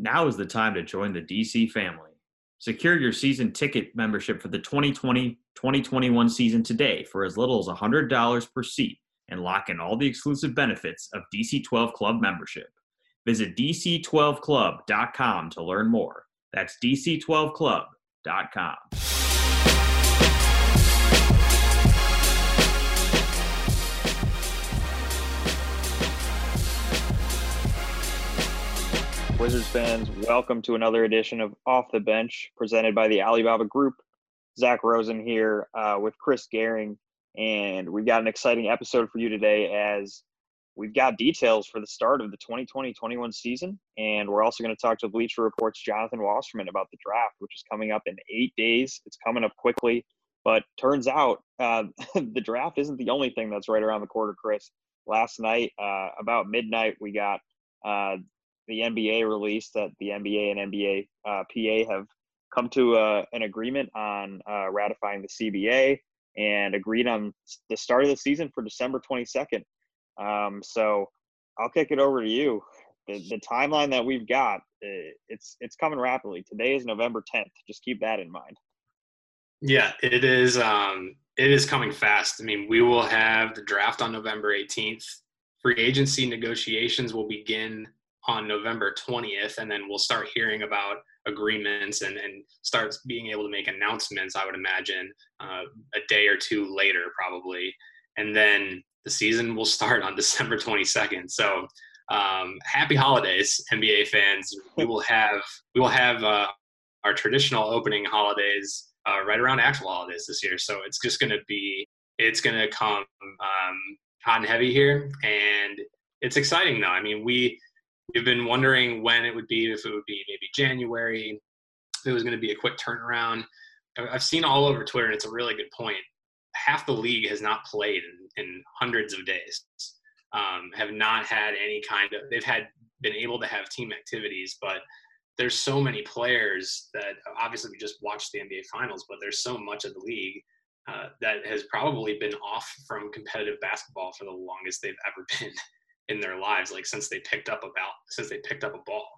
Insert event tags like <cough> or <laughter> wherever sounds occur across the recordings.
Now is the time to join the DC family. Secure your season ticket membership for the 2020 2021 season today for as little as $100 per seat and lock in all the exclusive benefits of DC 12 Club membership. Visit DC12Club.com to learn more. That's DC12Club.com. Wizards fans, welcome to another edition of Off the Bench presented by the Alibaba Group. Zach Rosen here uh, with Chris Gehring, and we've got an exciting episode for you today as we've got details for the start of the 2020-21 season, and we're also going to talk to Bleacher Report's Jonathan Wasserman about the draft, which is coming up in eight days. It's coming up quickly, but turns out uh, <laughs> the draft isn't the only thing that's right around the corner, Chris. Last night, uh, about midnight, we got uh, the NBA released that the NBA and NBA uh, PA have come to uh, an agreement on uh, ratifying the CBA and agreed on the start of the season for December 22nd. Um, so I'll kick it over to you. The, the timeline that we've got, it's it's coming rapidly. Today is November 10th. Just keep that in mind. Yeah, it is. Um, it is coming fast. I mean, we will have the draft on November 18th. Free agency negotiations will begin on November 20th, and then we'll start hearing about agreements and, and start being able to make announcements, I would imagine, uh, a day or two later, probably. And then the season will start on <laughs> December 22nd. So um, happy holidays, NBA fans. We will have, we will have uh, our traditional opening holidays uh, right around actual holidays this year. So it's just going to be, it's going to come um, hot and heavy here. And it's exciting though. I mean, we, we've been wondering when it would be, if it would be maybe January, if it was going to be a quick turnaround. I've seen all over Twitter, and it's a really good point. Half the league has not played in, in hundreds of days, um, have not had any kind of, they've had been able to have team activities, but there's so many players that obviously we just watched the NBA finals, but there's so much of the league uh, that has probably been off from competitive basketball for the longest they've ever <laughs> been in their lives, like since they picked up about since they picked up a ball.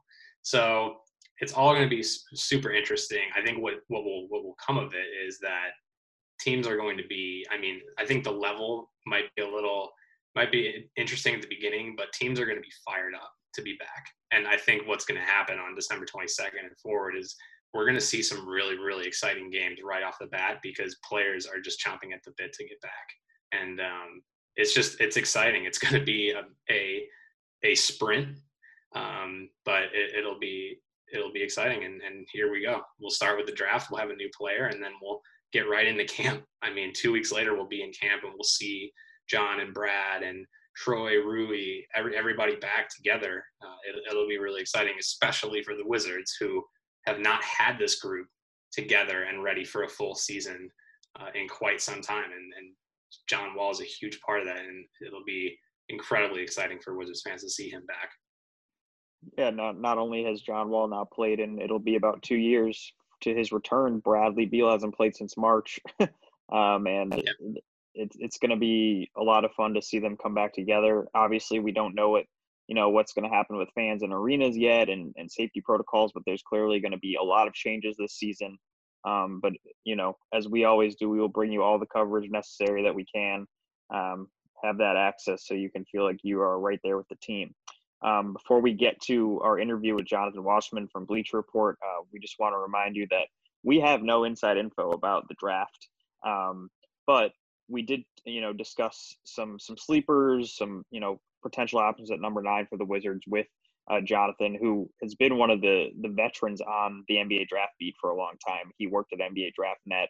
So it's all going to be super interesting. I think what what will what will come of it is that teams are going to be. I mean, I think the level might be a little might be interesting at the beginning, but teams are going to be fired up to be back. And I think what's going to happen on December 22nd and forward is we're going to see some really really exciting games right off the bat because players are just chomping at the bit to get back. And um, it's just it's exciting. It's going to be a a, a sprint, um, but it, will be it'll be exciting. And and here we go. We'll start with the draft. We'll have a new player, and then we'll get right into camp. I mean, two weeks later we'll be in camp, and we'll see John and Brad and Troy, Rui, every, everybody back together. Uh, it, will be really exciting, especially for the Wizards who have not had this group together and ready for a full season uh, in quite some time. And, and John Wall is a huge part of that, and it'll be incredibly exciting for Wizards fans to see him back. Yeah, not not only has John Wall not played, and it'll be about two years to his return. Bradley Beal hasn't played since March, <laughs> um, and yeah. it's it's going to be a lot of fun to see them come back together. Obviously, we don't know what you know what's going to happen with fans and arenas yet, and and safety protocols, but there's clearly going to be a lot of changes this season. Um, but you know, as we always do, we will bring you all the coverage necessary that we can. Um, have that access so you can feel like you are right there with the team. Um, before we get to our interview with Jonathan Wasserman from Bleacher Report, uh, we just want to remind you that we have no inside info about the draft, um, but we did, you know, discuss some some sleepers, some you know potential options at number nine for the Wizards with uh, Jonathan, who has been one of the the veterans on the NBA draft beat for a long time. He worked at NBA Draft Net,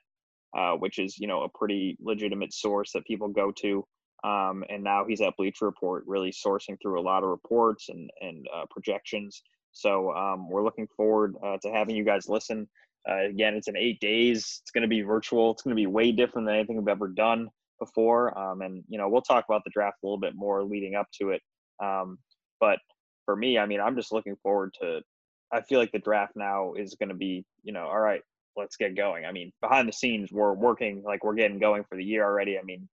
uh, which is you know a pretty legitimate source that people go to. Um, and now he's at Bleacher Report, really sourcing through a lot of reports and and uh, projections. So um, we're looking forward uh, to having you guys listen. Uh, again, it's in eight days. It's going to be virtual. It's going to be way different than anything we've ever done before. Um, and you know, we'll talk about the draft a little bit more leading up to it. Um, but for me, I mean, I'm just looking forward to. I feel like the draft now is going to be, you know, all right, let's get going. I mean, behind the scenes, we're working like we're getting going for the year already. I mean,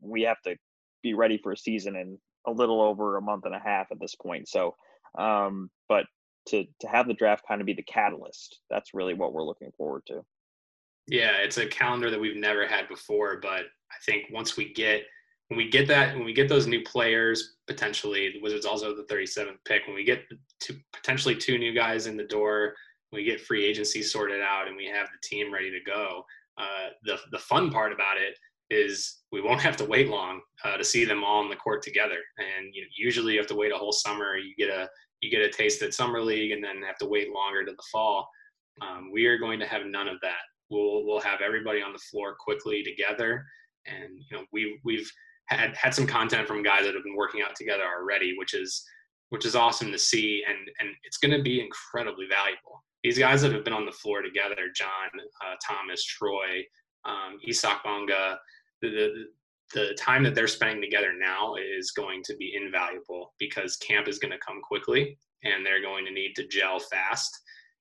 we have to be ready for a season in a little over a month and a half at this point. So, um, but to to have the draft kind of be the catalyst. That's really what we're looking forward to. Yeah, it's a calendar that we've never had before, but I think once we get when we get that when we get those new players potentially the Wizards also the 37th pick when we get to potentially two new guys in the door we get free agency sorted out and we have the team ready to go uh, the the fun part about it is we won't have to wait long uh, to see them all on the court together. And you know, usually you have to wait a whole summer you get a you get a taste at summer league and then have to wait longer to the fall. Um, we are going to have none of that. We'll we'll have everybody on the floor quickly together. And you know we we've had had some content from guys that have been working out together already, which is which is awesome to see, and and it's going to be incredibly valuable. These guys that have been on the floor together, John, uh, Thomas, Troy, um, Isaac Bonga, the, the the time that they're spending together now is going to be invaluable because camp is going to come quickly and they're going to need to gel fast.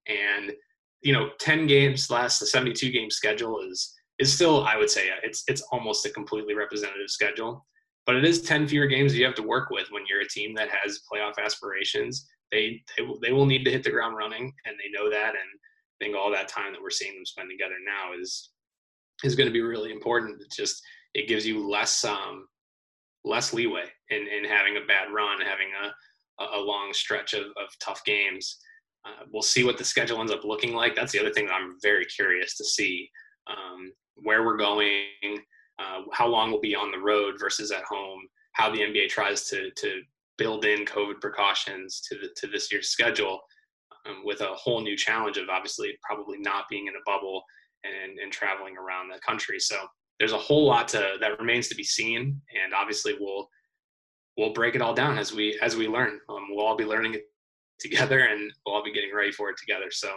And you know, 10 games less the 72 game schedule is is still, I would say, it's it's almost a completely representative schedule. But it is 10 fewer games you have to work with when you're a team that has playoff aspirations. They they will, they will need to hit the ground running, and they know that. And I think all that time that we're seeing them spend together now is is going to be really important. It's just it gives you less um, less leeway in, in having a bad run, having a, a long stretch of, of tough games. Uh, we'll see what the schedule ends up looking like. That's the other thing that I'm very curious to see. Um, where we're going, uh, how long we'll be on the road versus at home, how the NBA tries to to build in COVID precautions to the, to this year's schedule, um, with a whole new challenge of obviously probably not being in a bubble and and traveling around the country. So there's a whole lot to that remains to be seen, and obviously we'll we'll break it all down as we as we learn. Um, we'll all be learning it together, and we'll all be getting ready for it together. So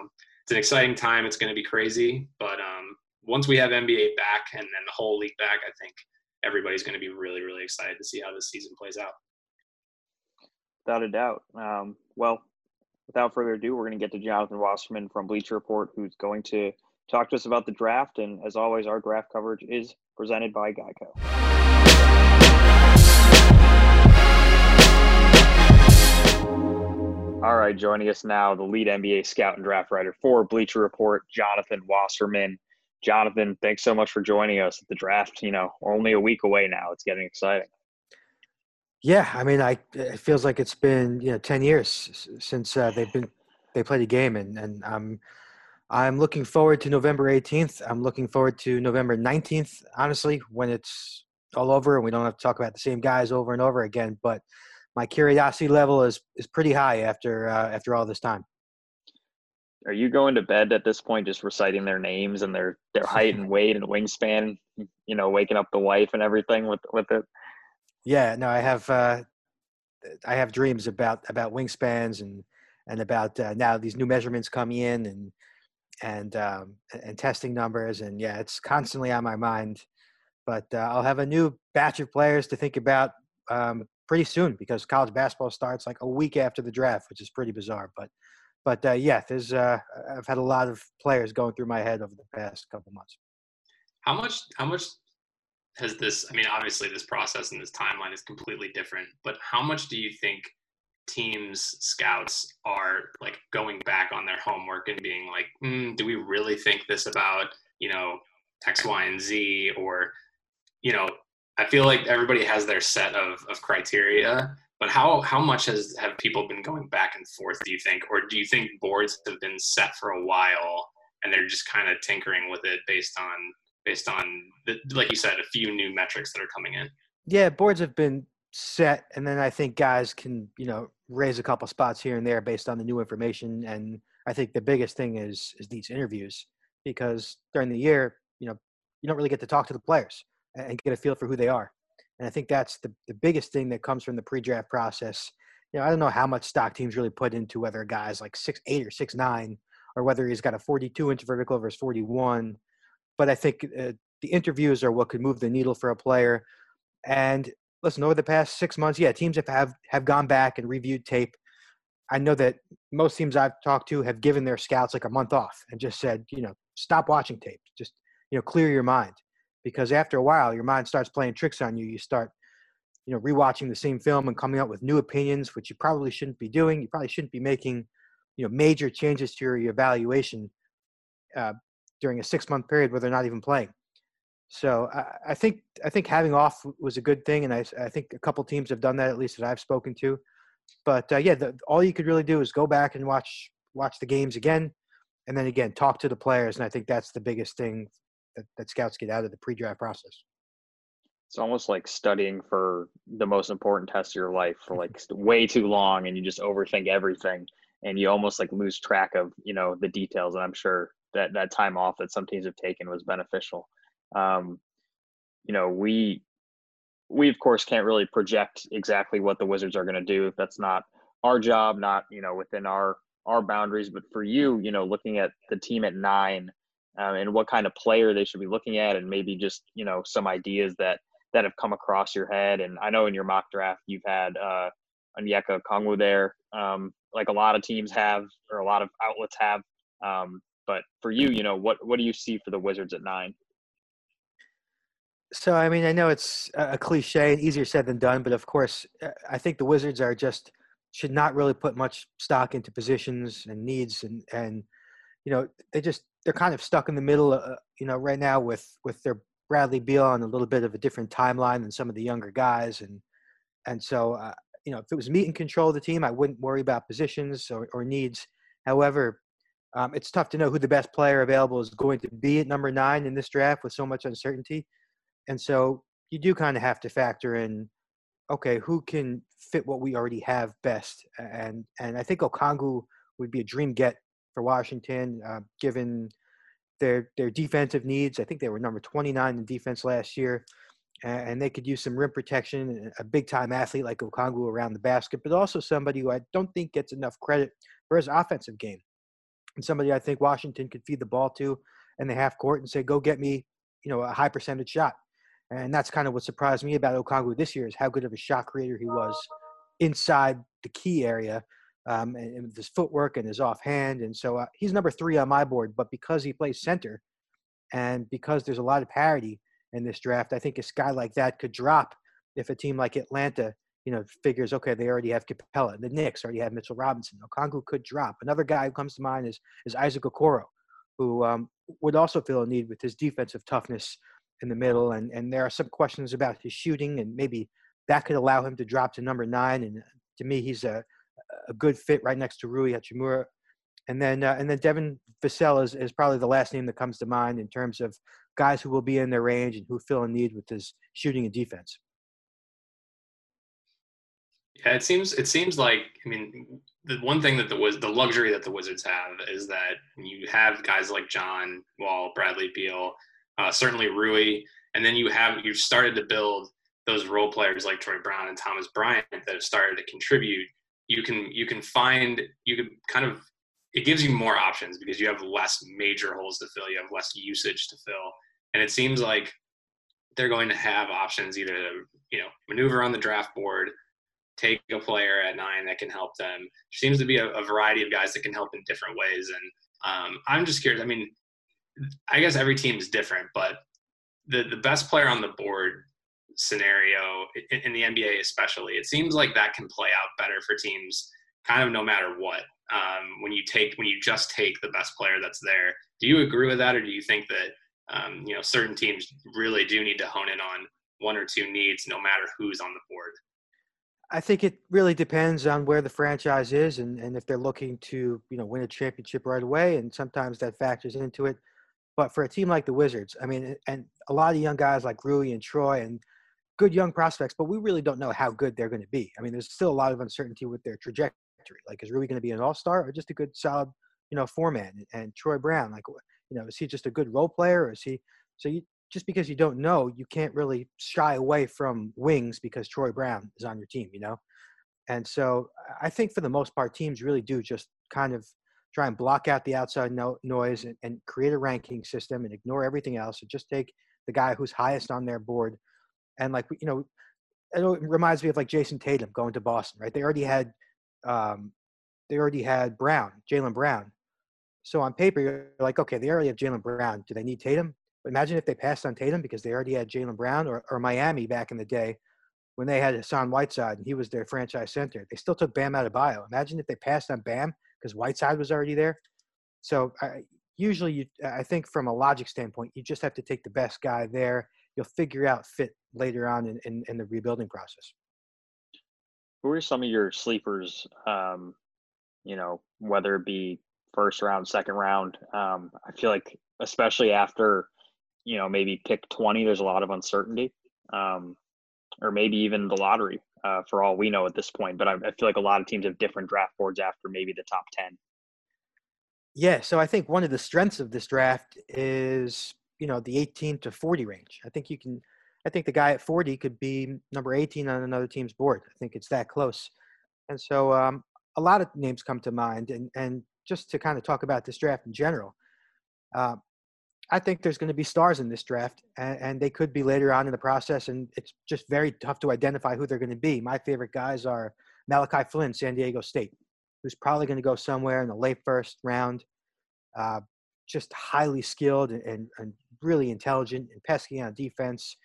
it's an exciting time. It's going to be crazy, but um, once we have NBA back and then the whole league back, I think everybody's going to be really, really excited to see how this season plays out. Without a doubt. Um, well, without further ado, we're going to get to Jonathan Wasserman from Bleacher Report, who's going to talk to us about the draft. And as always, our draft coverage is presented by Geico. All right, joining us now, the lead NBA scout and draft writer for Bleacher Report, Jonathan Wasserman. Jonathan, thanks so much for joining us at the draft. You know, only a week away now. It's getting exciting. Yeah, I mean, I it feels like it's been you know ten years since uh, they've been they played a game, and and I'm I'm looking forward to November 18th. I'm looking forward to November 19th. Honestly, when it's all over and we don't have to talk about the same guys over and over again. But my curiosity level is is pretty high after uh, after all this time are you going to bed at this point just reciting their names and their their height and <laughs> weight and wingspan you know waking up the wife and everything with with it? Yeah no i have uh i have dreams about about wingspans and and about uh, now these new measurements coming in and and um and testing numbers and yeah it's constantly on my mind. But uh, i'll have a new batch of players to think about um pretty soon because college basketball starts like a week after the draft which is pretty bizarre but but uh, yeah, there's uh, I've had a lot of players going through my head over the past couple months. How much? How much has this? I mean, obviously, this process and this timeline is completely different. But how much do you think teams scouts are like going back on their homework and being like, mm, do we really think this about you know X, Y, and Z, or you know, I feel like everybody has their set of of criteria but how how much has have people been going back and forth? Do you think, or do you think boards have been set for a while and they're just kind of tinkering with it based on based on the, like you said, a few new metrics that are coming in? Yeah, boards have been set, and then I think guys can you know raise a couple spots here and there based on the new information. And I think the biggest thing is is these interviews because during the year, you know, you don't really get to talk to the players and get a feel for who they are. And I think that's the, the biggest thing that comes from the pre-draft process. You know, I don't know how much stock teams really put into whether a guy's like six eight or six nine, or whether he's got a 42 inch vertical versus 41. But I think uh, the interviews are what could move the needle for a player. And listen, over the past six months, yeah, teams have have, have gone back and reviewed tape. I know that most teams I've talked to have given their scouts like a month off and just said, you know, stop watching tape. Just you know, clear your mind because after a while your mind starts playing tricks on you you start you know rewatching the same film and coming up with new opinions which you probably shouldn't be doing you probably shouldn't be making you know major changes to your evaluation uh, during a six month period where they're not even playing. So I, I, think I think having off was a good thing, and I, I think a couple teams have done that at least that I've spoken to. But uh, yeah, the, all you could really do is go back and watch watch the games again, and then again talk to the players, and I think that's the biggest thing that, that scouts get out of the pre-draft process. It's almost like studying for the most important test of your life for like way too long, and you just overthink everything, and you almost like lose track of you know the details. And I'm sure that that time off that some teams have taken was beneficial. Um, you know, we we of course can't really project exactly what the Wizards are going to do. if That's not our job, not you know within our our boundaries. But for you, you know, looking at the team at nine um, and what kind of player they should be looking at, and maybe just you know some ideas that that have come across your head. And I know in your mock draft you've had uh, Onyeka Okongwu there, um, like a lot of teams have, or a lot of outlets have. Um, but for you, you know, what what do you see for the Wizards at nine? So I mean, I know it's a cliche and easier said than done, but of course, uh, I think the Wizards are just should not really put much stock into positions and needs, and and you know they just they're kind of stuck in the middle, uh, you know, right now with with their Bradley Beal on a little bit of a different timeline than some of the younger guys, and and so uh, you know if it was me in control of the team, I wouldn't worry about positions or, or needs. However, um, it's tough to know who the best player available is going to be at number nine in this draft with so much uncertainty. And so you do kind of have to factor in okay who can fit what we already have best? And and i think okongwu would be a dream get for washington uh, given their their defensive needs. I think they were number 29 in defense last year and they could use some rim protection a big time athlete like okongwu around the basket but also somebody who i don't think gets enough credit for his offensive game. And somebody i think washington could feed the ball to in the half court and say go get me you know a high percentage shot. And that's kind of what surprised me about Okongwu this year is how good of a shot creator he was inside the key area um, and, and his footwork and his offhand. And so uh, he's number three on my board. But because he plays center and because there's a lot of parity in this draft, I think a guy like that could drop if a team like Atlanta, you know, figures, okay, they already have Capela. The Knicks already have Mitchell Robinson. Okongwu could drop. Another guy who comes to mind is, is Isaac Okoro, who um, would also feel a need with his defensive toughness – in the middle, and and there are some questions about his shooting, and maybe that could allow him to drop to number nine. And to me, he's a a good fit right next to Rui Hachimura. And then uh, and then Devin Vassell is, is probably the last name that comes to mind in terms of guys who will be in their range and who fill a need with his shooting and defense. Yeah, it seems it seems like I mean the one thing that the was the luxury that the Wizards have is that you have guys like John Wall, Bradley Beal, uh, certainly Rui, and then you have you've started to build those role players like Troy Brown and Thomas Bryant that have started to contribute. You can you can find you can kind of it gives you more options because you have less major holes to fill, you have less usage to fill, and it seems like they're going to have options either to you know maneuver on the draft board take a player at nine that can help them. There seems to be a, a, variety of guys that can help in different ways. And um, I'm just curious. I mean, I guess every team is different, but the the best player on the board scenario in, in, the NBA, especially, it seems like that can play out better for teams, kind of no matter what. Um, when you take when you just take the best player that's there, do you agree with that, or do you think that um, you know certain teams really do need to hone in on one or two needs, no matter who's on the board? I think it really depends on where the franchise is and, and if they're looking to, you know, win a championship right away. And sometimes that factors into it. But for a team like the Wizards, I mean, and a lot of young guys like Rui and Troy and good young prospects, but we really don't know how good they're going to be. I mean, there's still a lot of uncertainty with their trajectory. Like, is Rui going to be an all star or just a good, solid, you know, foreman? And Troy Brown, like, you know, is he just a good role player or is he? So you just because you don't know, you can't really shy away from wings because Troy Brown is on your team, you know? And so I think for the most part, teams really do just kind of try and block out the outside no- noise and, and, create a ranking system and ignore everything else and just take the guy who's highest on their board and like you know it reminds me of like Jayson Tatum going to Boston right they already had um, they already had Brown Jalen Brown so on paper you're like okay they already have Jalen Brown do they need Tatum but imagine if they passed on Tatum because they already had Jalen Brown or, or Miami back in the day when they had Hassan Whiteside and he was their franchise center they still took Bam Adebayo. imagine if they passed on Bam because Whiteside was already there. So I, usually, you, I think from a logic standpoint, you just have to take the best guy there. You'll figure out fit later on in, in, in the rebuilding process. Who are some of your sleepers? Um, you know, whether it be first round, second round. Um, I feel like, especially after, you know, maybe pick 20, there's a lot of uncertainty, um, or maybe even the lottery uh, for all we know at this point. But I, I feel like a lot of teams have different draft boards after maybe the top 10. Yeah, so I think one of the strengths of this draft is, you know, the 18 to 40 range. I think you can, I think the guy at 40 could be number 18 on another team's board. I think it's that close. And so um, a lot of names come to mind. And, and just to kind of talk about this draft in general, uh, I think there's going to be stars in this draft, and, and, they could be later on in the process. And it's just very tough to identify who they're going to be. My favorite guys are Malachi Flynn, San Diego State, who's probably going to go somewhere in the late first round. Uh, just highly skilled and, and, and, really intelligent and pesky on defense.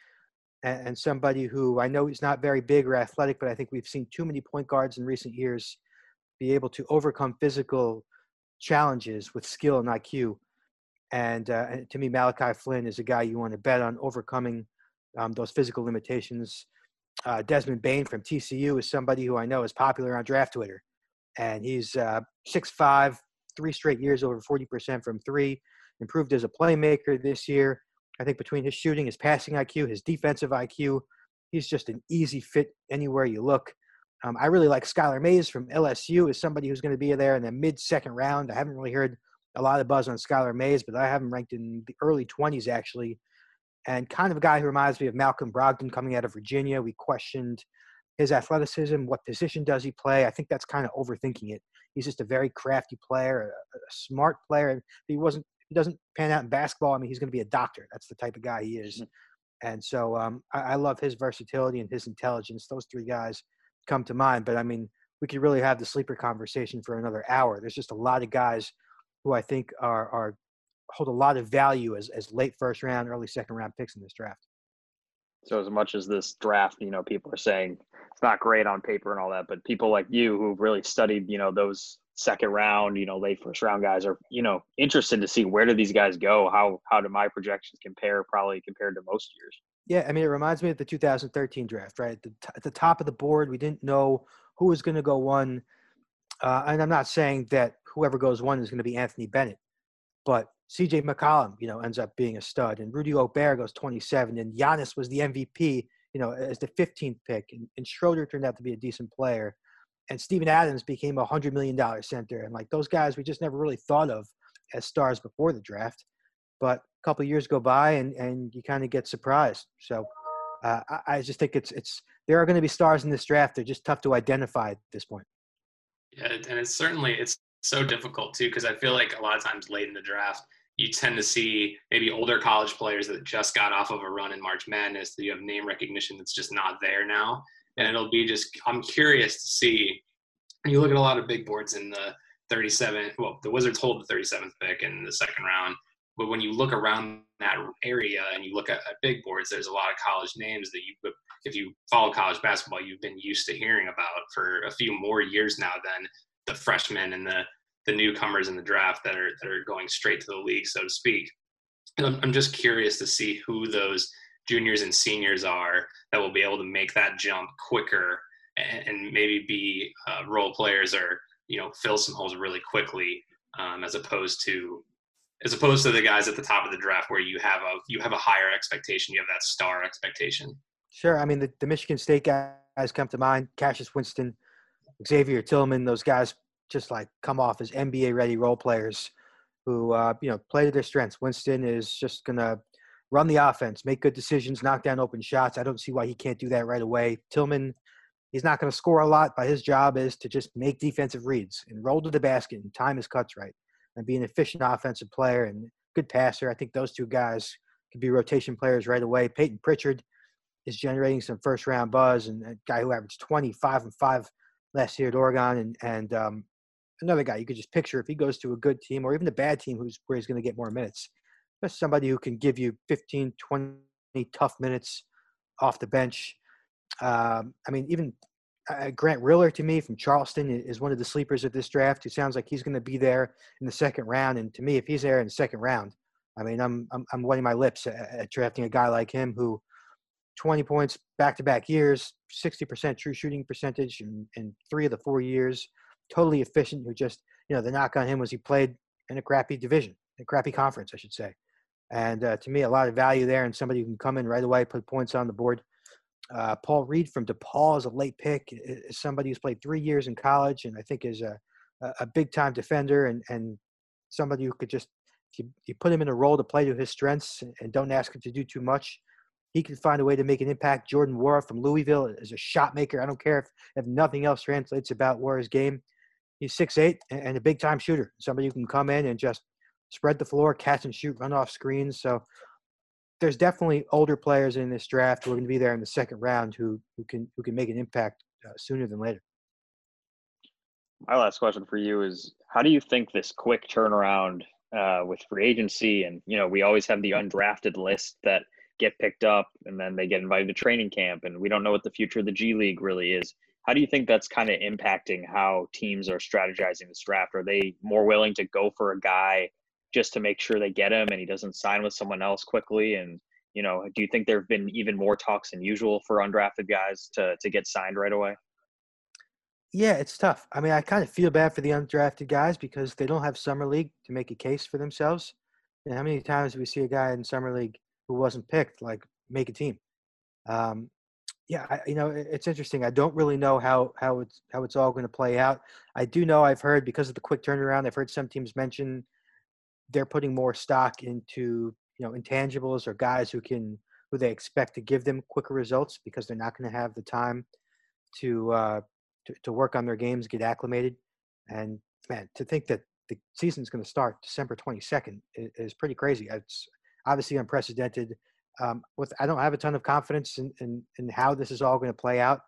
And, and somebody who I know is not very big or athletic, but I think we've seen too many point guards in recent years be able to overcome physical challenges with skill and IQ. And, uh, to me, Malachi Flynn is a guy you want to bet on overcoming um, those physical limitations. Uh, Desmond Bane from TCU is somebody who I know is popular on draft Twitter. And he's uh, 6'5, three straight years over 40% from three, improved as a playmaker this year. I think between his shooting, his passing IQ, his defensive IQ, he's just an easy fit anywhere you look. Um, I really like Skylar Mays from LSU as somebody who's going to be there in the mid second round. I haven't really heard a lot of buzz on Skylar Mays, but I have him ranked in the early 20s actually. And kind of a guy who reminds me of Malcolm Brogdon coming out of Virginia. We questioned his athleticism. What position does he play? I think that's kind of overthinking it. He's just a very crafty player, a, smart player. He wasn't, he doesn't pan out in basketball. I mean, he's going to be a doctor. That's the type of guy he is. Mm-hmm. And so um, I, I love his versatility and his intelligence. Those three guys come to mind. But I mean, we could really have the sleeper conversation for another hour. There's just a lot of guys who I think are are hold a lot of value as as late first round, early second round picks in this draft. So as much as this draft, you know, people are saying it's not great on paper and all that, but people like you who've really studied, you know, those second round, you know, late first round guys are, you know, interested to see where do these guys go? How how do my projections compare probably compared to most years? Yeah, I mean, it reminds me of the 2013 draft, right? At the, t- at the top of the board, we didn't know who was going to go one. Uh, and I'm not saying that whoever goes one is going to be Anthony Bennett, but CJ McCollum, you know, ends up being a stud, and Rudy Gobert goes 27, and Giannis was the MVP, you know, as the 15th pick, and, and Schroeder turned out to be a decent player, and Steven Adams became a hundred million dollar center, and like those guys, we just never really thought of as stars before the draft, but a couple years go by, and and you kind of get surprised. So uh, I, I just think it's it's there are going to be stars in this draft. They're just tough to identify at this point. Yeah, and it's certainly it's so difficult too because I feel like a lot of times late in the draft you tend to see maybe older college players that just got off of a run in March Madness that you have name recognition that's just not there now. And it'll be just, I'm curious to see. You look at a lot of big boards in the 37, well, the Wizards hold the 37th pick in the second round. But when you look around that area and you look at, at big boards, there's a lot of college names that you, if you follow college basketball, you've been used to hearing about for a few more years now than the freshmen and the the newcomers in the draft that are that are going straight to the league, so to speak. And I'm, I'm just curious to see who those juniors and seniors are that will be able to make that jump quicker and, and maybe be uh, role players or you know fill some holes really quickly, um, as opposed to as opposed to the guys at the top of the draft where you have a you have a higher expectation, you have that star expectation. Sure, I mean the, the Michigan State guys come to mind: Cassius Winston, Xavier Tillman. Those guys just like come off as NBA ready role players who uh, you know play to their strengths. Winston is just gonna run the offense, make good decisions, knock down open shots. I don't see why he can't do that right away. Tillman, he's not to score a lot, but his job is to just make defensive reads and roll to the basket and time his cuts right and be an efficient offensive player and good passer. I think those two guys could be rotation players right away. Payton Pritchard is generating some first round buzz and a guy who averaged 25 and 5 last year at Oregon and and um, another guy you could just picture if he goes to a good team or even a bad team who's where he's going to get more minutes. Just somebody who can give you 15, 20 tough minutes off the bench. Um, I mean, even uh, Grant Riller to me from Charleston is one of the sleepers of this draft. Who sounds like he's going to be there in the second round. And to me, if he's there in the second round, I mean, I'm I'm, I'm wetting my lips at, at drafting a guy like him who 20 points back to back years, 60% true shooting percentage in, in three of the four years, totally efficient. Who just, you know, the knock on him was he played in a crappy division, a crappy conference, I should say. And uh, to me, a lot of value there and somebody who can come in right away, put points on the board. Uh, Paul Reed from DePaul is a late pick, is somebody who's played three years in college and I think is a, a big time defender and, and somebody who could just, if you, you put him in a role to play to his strengths and don't ask him to do too much, he can find a way to make an impact. Jordan Nwora from Louisville is a shot maker. I don't care if, if nothing else translates about Nwora's game. He's six eight and a big time shooter. Somebody who can come in and just spread the floor, catch and shoot, run off screens. So there's definitely older players in this draft who are going to be there in the second round who who can who can make an impact uh, sooner than later. My last question for you is: How do you think this quick turnaround uh, with free agency, and you know, we always have the undrafted list that get picked up and then they get invited to training camp and we don't know what the future of the G League really is. How do you think that's kind of impacting how teams are strategizing this draft? Are they more willing to go for a guy just to make sure they get him and he doesn't sign with someone else quickly? And you know, do you think there have been even more talks than usual for undrafted guys to to get signed right away? Yeah, it's tough. I mean, I kind of feel bad for the undrafted guys because they don't have summer league to make a case for themselves. And how many times do we see a guy in summer league who wasn't picked like make a team. Um, yeah, I, you know it's interesting. I don't really know how how it's how it's all going to play out. I do know I've heard because of the quick turnaround. I've heard some teams mention they're putting more stock into you know intangibles or guys who can who they expect to give them quicker results because they're not going to have the time to, uh, to to work on their games, get acclimated, and man, to think that the season's going to start December 22nd is, is pretty crazy. It's obviously unprecedented. Um, with I don't have a ton of confidence in, in, in how this is all going to play out,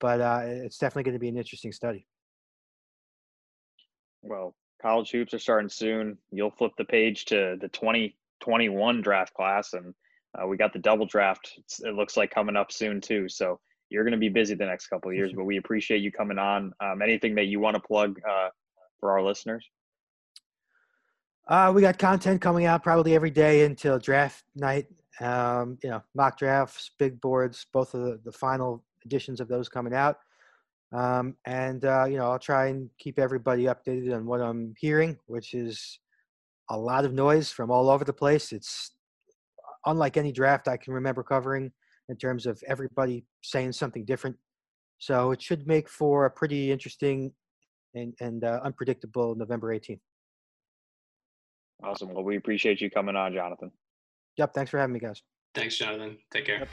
but uh, it's definitely going to be an interesting study. Well, college hoops are starting soon. You'll flip the page to the 2021 draft class, and uh, we got the double draft. It's, it looks like coming up soon too. So you're going to be busy the next couple of years. But we appreciate you coming on. Um, anything that you want to plug uh, for our listeners? Uh, we got content coming out probably every day until draft night. Um, you know, mock drafts, big boards, both of the, the final editions of those coming out. Um, and, uh, you know, I'll try and keep everybody updated on what I'm hearing, which is a lot of noise from all over the place. It's unlike any draft I can remember covering in terms of everybody saying something different. So it should make for a pretty interesting and, and uh, unpredictable November 18th. Awesome. Well, we appreciate you coming on, Jonathan. Yep. Thanks for having me, guys. Thanks, Jonathan. Take care. Yep.